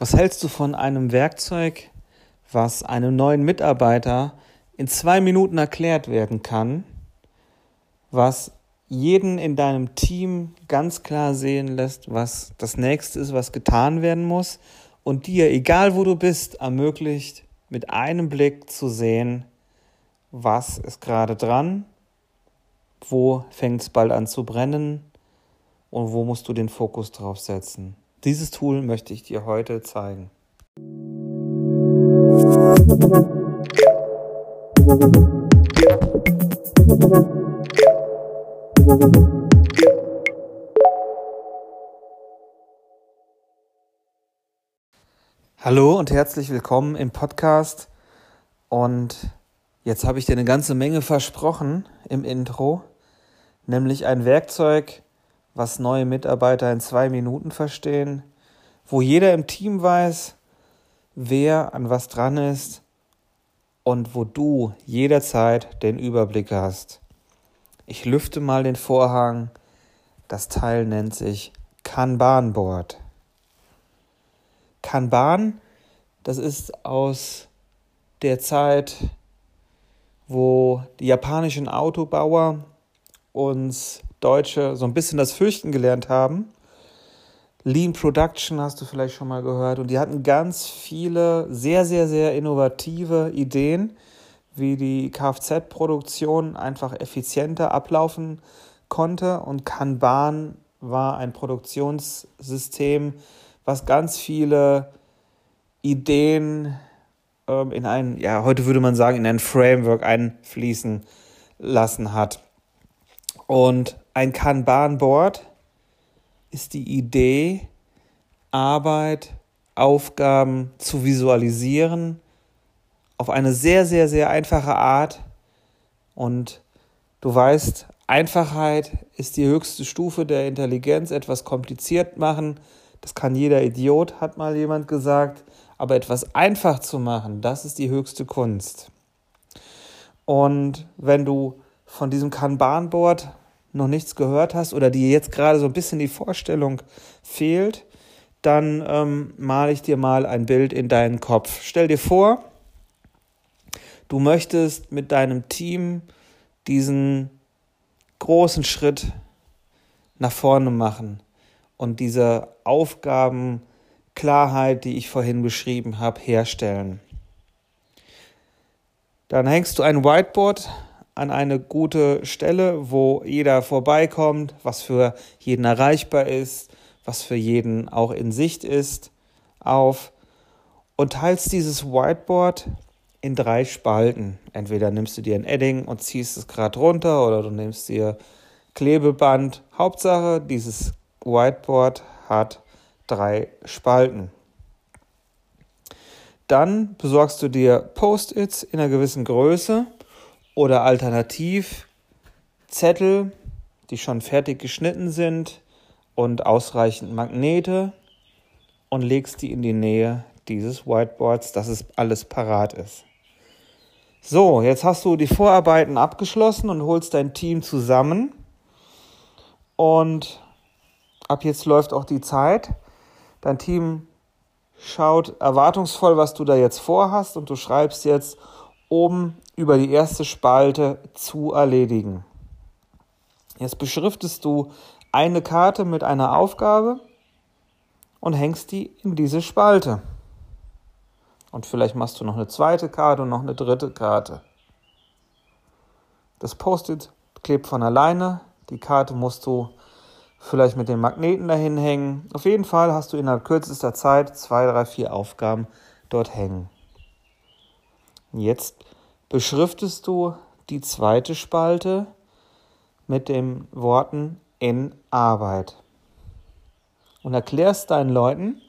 Was hältst du von einem Werkzeug, was einem neuen Mitarbeiter in zwei Minuten erklärt werden kann, was jeden in deinem Team ganz klar sehen lässt, was das nächste ist, was getan werden muss und dir, egal wo du bist, ermöglicht, mit einem Blick zu sehen, was ist gerade dran, wo fängt es bald an zu brennen und wo musst du den Fokus drauf setzen. Dieses Tool möchte ich dir heute zeigen. Hallo und herzlich willkommen im Podcast. Und jetzt habe ich dir eine ganze Menge versprochen im Intro, nämlich ein Werkzeug, was neue Mitarbeiter in zwei Minuten verstehen, wo jeder im Team weiß, wer an was dran ist und wo du jederzeit den Überblick hast. Ich lüfte mal den Vorhang. Das Teil nennt sich Kanban Board. Kanban, das ist aus der Zeit, wo die japanischen Autobauer uns Deutsche so ein bisschen das Fürchten gelernt haben. Lean Production hast du vielleicht schon mal gehört. Und die hatten ganz viele sehr, sehr, sehr innovative Ideen, wie die Kfz-Produktion einfach effizienter ablaufen konnte. Und Kanban war ein Produktionssystem, was ganz viele Ideen ähm, in ein, ja, heute würde man sagen, in ein Framework einfließen lassen hat. Und ein Kanban-Board ist die Idee, Arbeit, Aufgaben zu visualisieren auf eine sehr, sehr, sehr einfache Art. Und du weißt, Einfachheit ist die höchste Stufe der Intelligenz. Etwas kompliziert machen, das kann jeder Idiot, hat mal jemand gesagt. Aber etwas einfach zu machen, das ist die höchste Kunst. Und wenn du von diesem Kanban-Board noch nichts gehört hast oder dir jetzt gerade so ein bisschen die Vorstellung fehlt, dann ähm, male ich dir mal ein Bild in deinen Kopf. Stell dir vor, du möchtest mit deinem Team diesen großen Schritt nach vorne machen und diese Aufgabenklarheit, die ich vorhin beschrieben habe, herstellen. Dann hängst du ein Whiteboard an eine gute Stelle, wo jeder vorbeikommt, was für jeden erreichbar ist, was für jeden auch in Sicht ist, auf und teilst dieses Whiteboard in drei Spalten. Entweder nimmst du dir ein Edding und ziehst es gerade runter oder du nimmst dir Klebeband. Hauptsache, dieses Whiteboard hat drei Spalten. Dann besorgst du dir Post-its in einer gewissen Größe oder alternativ Zettel, die schon fertig geschnitten sind und ausreichend Magnete und legst die in die Nähe dieses Whiteboards, dass es alles parat ist. So, jetzt hast du die Vorarbeiten abgeschlossen und holst dein Team zusammen. Und ab jetzt läuft auch die Zeit. Dein Team schaut erwartungsvoll, was du da jetzt vorhast und du schreibst jetzt oben über die erste Spalte zu erledigen. Jetzt beschriftest du eine Karte mit einer Aufgabe und hängst die in diese Spalte. Und vielleicht machst du noch eine zweite Karte und noch eine dritte Karte. Das Post-it klebt von alleine. Die Karte musst du vielleicht mit den Magneten dahin hängen. Auf jeden Fall hast du innerhalb kürzester Zeit zwei, drei, vier Aufgaben dort hängen. Jetzt beschriftest du die zweite Spalte mit den Worten in Arbeit und erklärst deinen Leuten,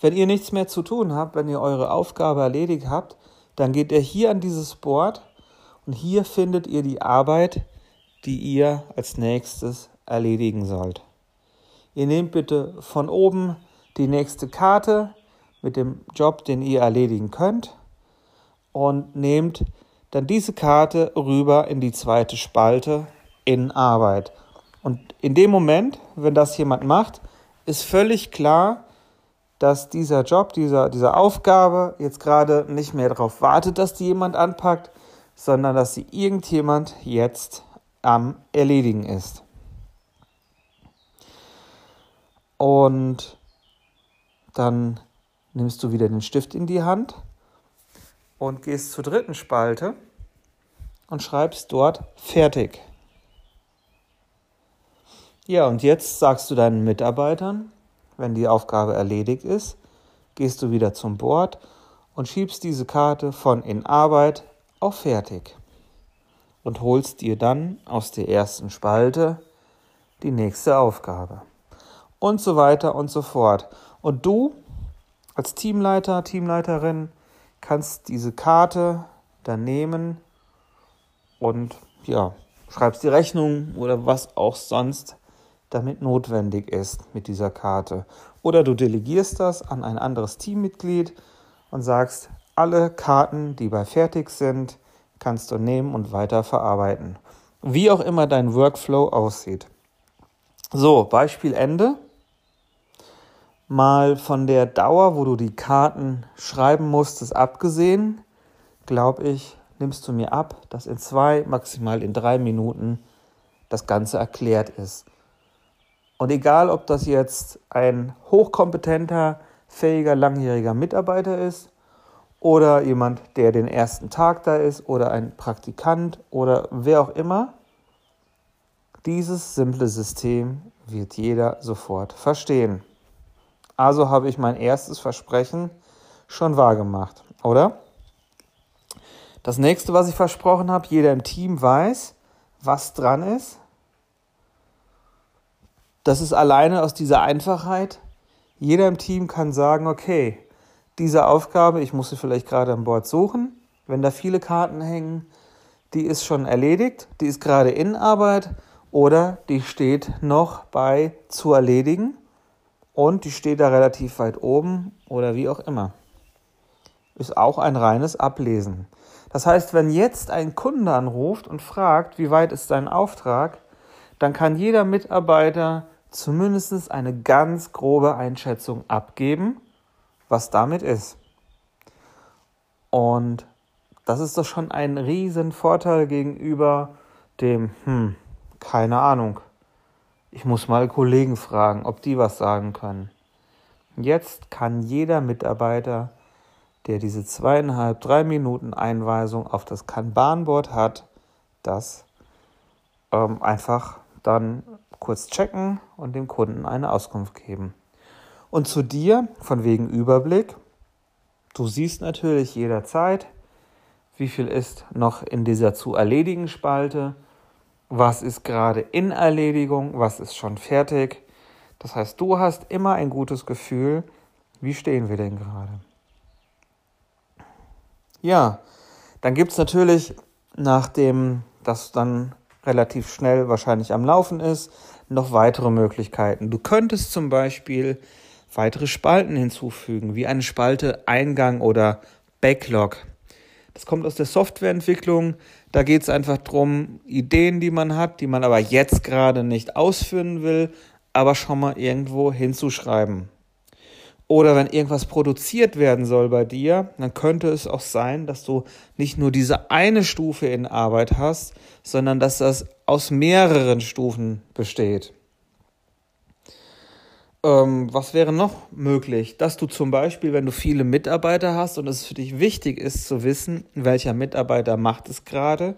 wenn ihr nichts mehr zu tun habt, wenn ihr eure Aufgabe erledigt habt, dann geht ihr hier an dieses Board und hier findet ihr die Arbeit, die ihr als nächstes erledigen sollt. Ihr nehmt bitte von oben die nächste Karte mit dem Job, den ihr erledigen könnt und nehmt dann diese Karte rüber in die zweite Spalte in Arbeit. Und in dem Moment, wenn das jemand macht, ist völlig klar, dass dieser Job, dieser, diese Aufgabe jetzt gerade nicht mehr darauf wartet, dass die jemand anpackt, sondern dass sie irgendjemand jetzt am Erledigen ist. Und dann nimmst du wieder den Stift in die Hand und gehst zur dritten Spalte und schreibst dort fertig. Ja, und jetzt sagst du deinen Mitarbeitern, wenn die Aufgabe erledigt ist, gehst du wieder zum Board und schiebst diese Karte von in Arbeit auf fertig und holst dir dann aus der ersten Spalte die nächste Aufgabe. Und so weiter und so fort. Und du als Teamleiter, Teamleiterin kannst diese Karte dann nehmen und ja, schreibst die Rechnung oder was auch sonst damit notwendig ist mit dieser Karte. Oder du delegierst das an ein anderes Teammitglied und sagst, alle Karten, die bei fertig sind, kannst du nehmen und weiter verarbeiten. Wie auch immer dein Workflow aussieht. So, Beispiel Ende. Mal von der Dauer, wo du die Karten schreiben musstest, abgesehen, glaube ich, nimmst du mir ab, dass in zwei, maximal in drei Minuten das Ganze erklärt ist. Und egal, ob das jetzt ein hochkompetenter, fähiger, langjähriger Mitarbeiter ist oder jemand, der den ersten Tag da ist oder ein Praktikant oder wer auch immer, dieses simple System wird jeder sofort verstehen. Also habe ich mein erstes Versprechen schon wahrgemacht, oder? Das nächste, was ich versprochen habe, jeder im Team weiß, was dran ist das ist alleine aus dieser Einfachheit. Jeder im Team kann sagen, okay, diese Aufgabe, ich muss sie vielleicht gerade an Bord suchen, wenn da viele Karten hängen, die ist schon erledigt, die ist gerade in Arbeit oder die steht noch bei zu erledigen und die steht da relativ weit oben oder wie auch immer. Ist auch ein reines Ablesen. Das heißt, wenn jetzt ein Kunde anruft und fragt, wie weit ist sein Auftrag, dann kann jeder Mitarbeiter zumindest eine ganz grobe Einschätzung abgeben, was damit ist. Und das ist doch schon ein riesen Vorteil gegenüber dem, hm, keine Ahnung. Ich muss mal Kollegen fragen, ob die was sagen können. Jetzt kann jeder Mitarbeiter, der diese zweieinhalb, drei Minuten Einweisung auf das Kanban-Board hat, das ähm, einfach dann kurz checken und dem Kunden eine Auskunft geben. Und zu dir, von wegen Überblick, du siehst natürlich jederzeit, wie viel ist noch in dieser zu erledigen Spalte, was ist gerade in Erledigung, was ist schon fertig. Das heißt, du hast immer ein gutes Gefühl, wie stehen wir denn gerade. Ja, dann gibt es natürlich, nachdem das dann relativ schnell wahrscheinlich am Laufen ist, noch weitere Möglichkeiten. Du könntest zum Beispiel weitere Spalten hinzufügen, wie eine Spalte Eingang oder Backlog. Das kommt aus der Softwareentwicklung. Da geht es einfach darum, Ideen, die man hat, die man aber jetzt gerade nicht ausführen will, aber schon mal irgendwo hinzuschreiben. Oder wenn irgendwas produziert werden soll bei dir, dann könnte es auch sein, dass du nicht nur diese eine Stufe in Arbeit hast, sondern dass das aus mehreren Stufen besteht. Ähm, was wäre noch möglich? Dass du zum Beispiel, wenn du viele Mitarbeiter hast und es für dich wichtig ist zu wissen, welcher Mitarbeiter macht es gerade,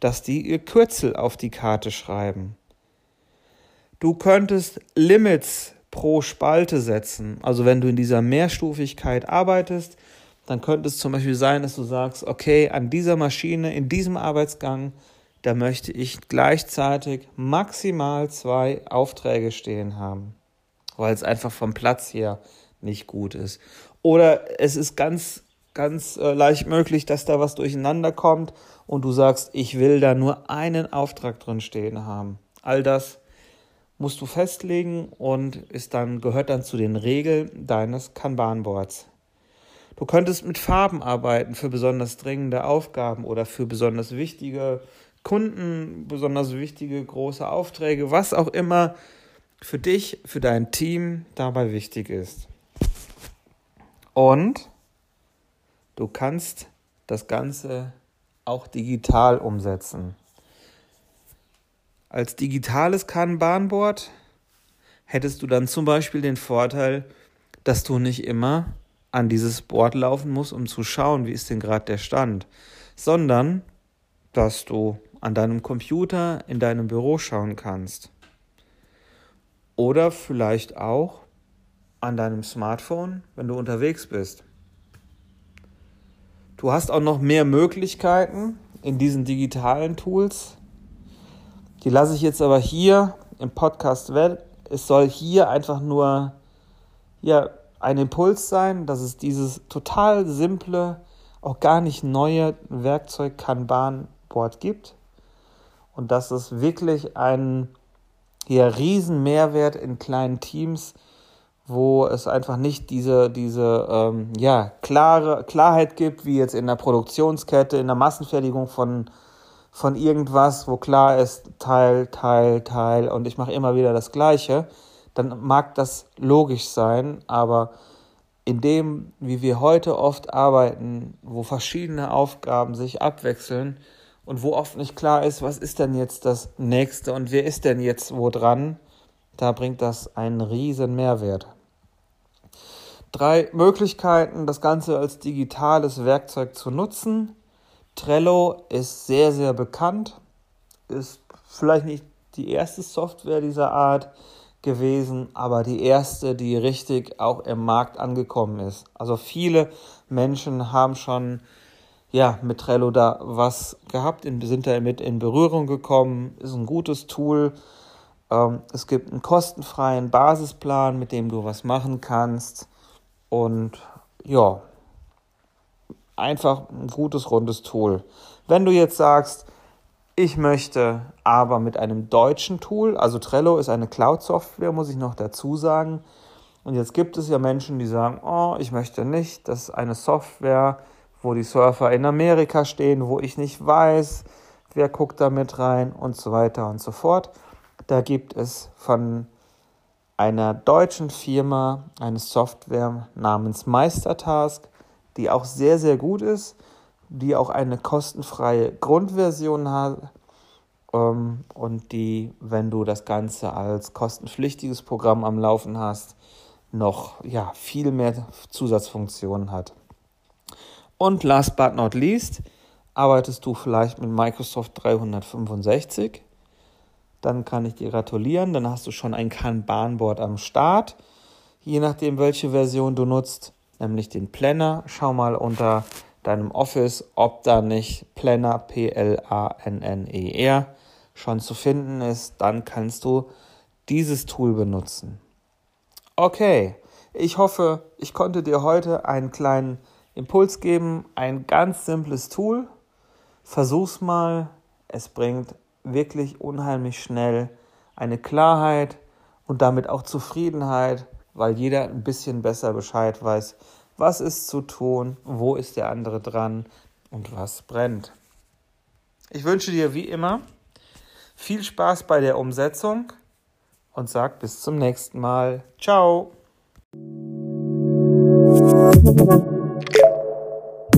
dass die ihr Kürzel auf die Karte schreiben. Du könntest Limits pro Spalte setzen. Also wenn du in dieser Mehrstufigkeit arbeitest, dann könnte es zum Beispiel sein, dass du sagst, okay, an dieser Maschine, in diesem Arbeitsgang, da möchte ich gleichzeitig maximal zwei Aufträge stehen haben, weil es einfach vom Platz her nicht gut ist. Oder es ist ganz, ganz äh, leicht möglich, dass da was durcheinander kommt und du sagst, ich will da nur einen Auftrag drin stehen haben. All das musst du festlegen und ist dann, gehört dann zu den Regeln deines Kanban-Boards. Du könntest mit Farben arbeiten für besonders dringende Aufgaben oder für besonders wichtige Kunden, besonders wichtige große Aufträge, was auch immer für dich, für dein Team dabei wichtig ist. Und du kannst das Ganze auch digital umsetzen. Als digitales Kanban-Board hättest du dann zum Beispiel den Vorteil, dass du nicht immer an dieses Board laufen musst, um zu schauen, wie ist denn gerade der Stand, sondern dass du an deinem Computer in deinem Büro schauen kannst. Oder vielleicht auch an deinem Smartphone, wenn du unterwegs bist. Du hast auch noch mehr Möglichkeiten in diesen digitalen Tools. Die lasse ich jetzt aber hier im Podcast weg. Es soll hier einfach nur ja, ein Impuls sein, dass es dieses total simple, auch gar nicht neue Werkzeug Kanban-Board gibt und dass es wirklich einen hier riesen Mehrwert in kleinen Teams wo es einfach nicht diese, diese ähm, ja, klare Klarheit gibt, wie jetzt in der Produktionskette, in der Massenfertigung von, von irgendwas, wo klar ist, Teil, Teil, Teil und ich mache immer wieder das Gleiche, dann mag das logisch sein, aber in dem, wie wir heute oft arbeiten, wo verschiedene Aufgaben sich abwechseln und wo oft nicht klar ist, was ist denn jetzt das nächste und wer ist denn jetzt wo dran, da bringt das einen riesen Mehrwert. Drei Möglichkeiten, das Ganze als digitales Werkzeug zu nutzen. Trello ist sehr, sehr bekannt, ist vielleicht nicht die erste Software dieser Art gewesen, aber die erste, die richtig auch im Markt angekommen ist. Also viele Menschen haben schon ja, mit Trello da was gehabt, sind damit in Berührung gekommen, ist ein gutes Tool. Ähm, es gibt einen kostenfreien Basisplan, mit dem du was machen kannst. Und ja, einfach ein gutes, rundes Tool. Wenn du jetzt sagst, ich möchte aber mit einem deutschen Tool, also Trello ist eine Cloud-Software, muss ich noch dazu sagen. Und jetzt gibt es ja Menschen, die sagen, oh, ich möchte nicht, das ist eine Software, wo die Surfer in Amerika stehen, wo ich nicht weiß, wer guckt da mit rein und so weiter und so fort. Da gibt es von einer deutschen Firma eine Software namens Meistertask, die auch sehr, sehr gut ist, die auch eine kostenfreie Grundversion hat ähm, und die, wenn du das Ganze als kostenpflichtiges Programm am Laufen hast, noch ja, viel mehr Zusatzfunktionen hat. Und last but not least, arbeitest du vielleicht mit Microsoft 365 dann kann ich dir gratulieren. Dann hast du schon ein Kanban-Board am Start, je nachdem, welche Version du nutzt, nämlich den Planner. Schau mal unter deinem Office, ob da nicht Planner, P-L-A-N-N-E-R, schon zu finden ist. Dann kannst du dieses Tool benutzen. Okay, ich hoffe, ich konnte dir heute einen kleinen Impuls geben. Ein ganz simples Tool. Versuch's mal. Es bringt wirklich unheimlich schnell eine Klarheit und damit auch Zufriedenheit, weil jeder ein bisschen besser Bescheid weiß, was ist zu tun, wo ist der andere dran und was brennt. Ich wünsche dir wie immer viel Spaß bei der Umsetzung und sag bis zum nächsten Mal. Ciao.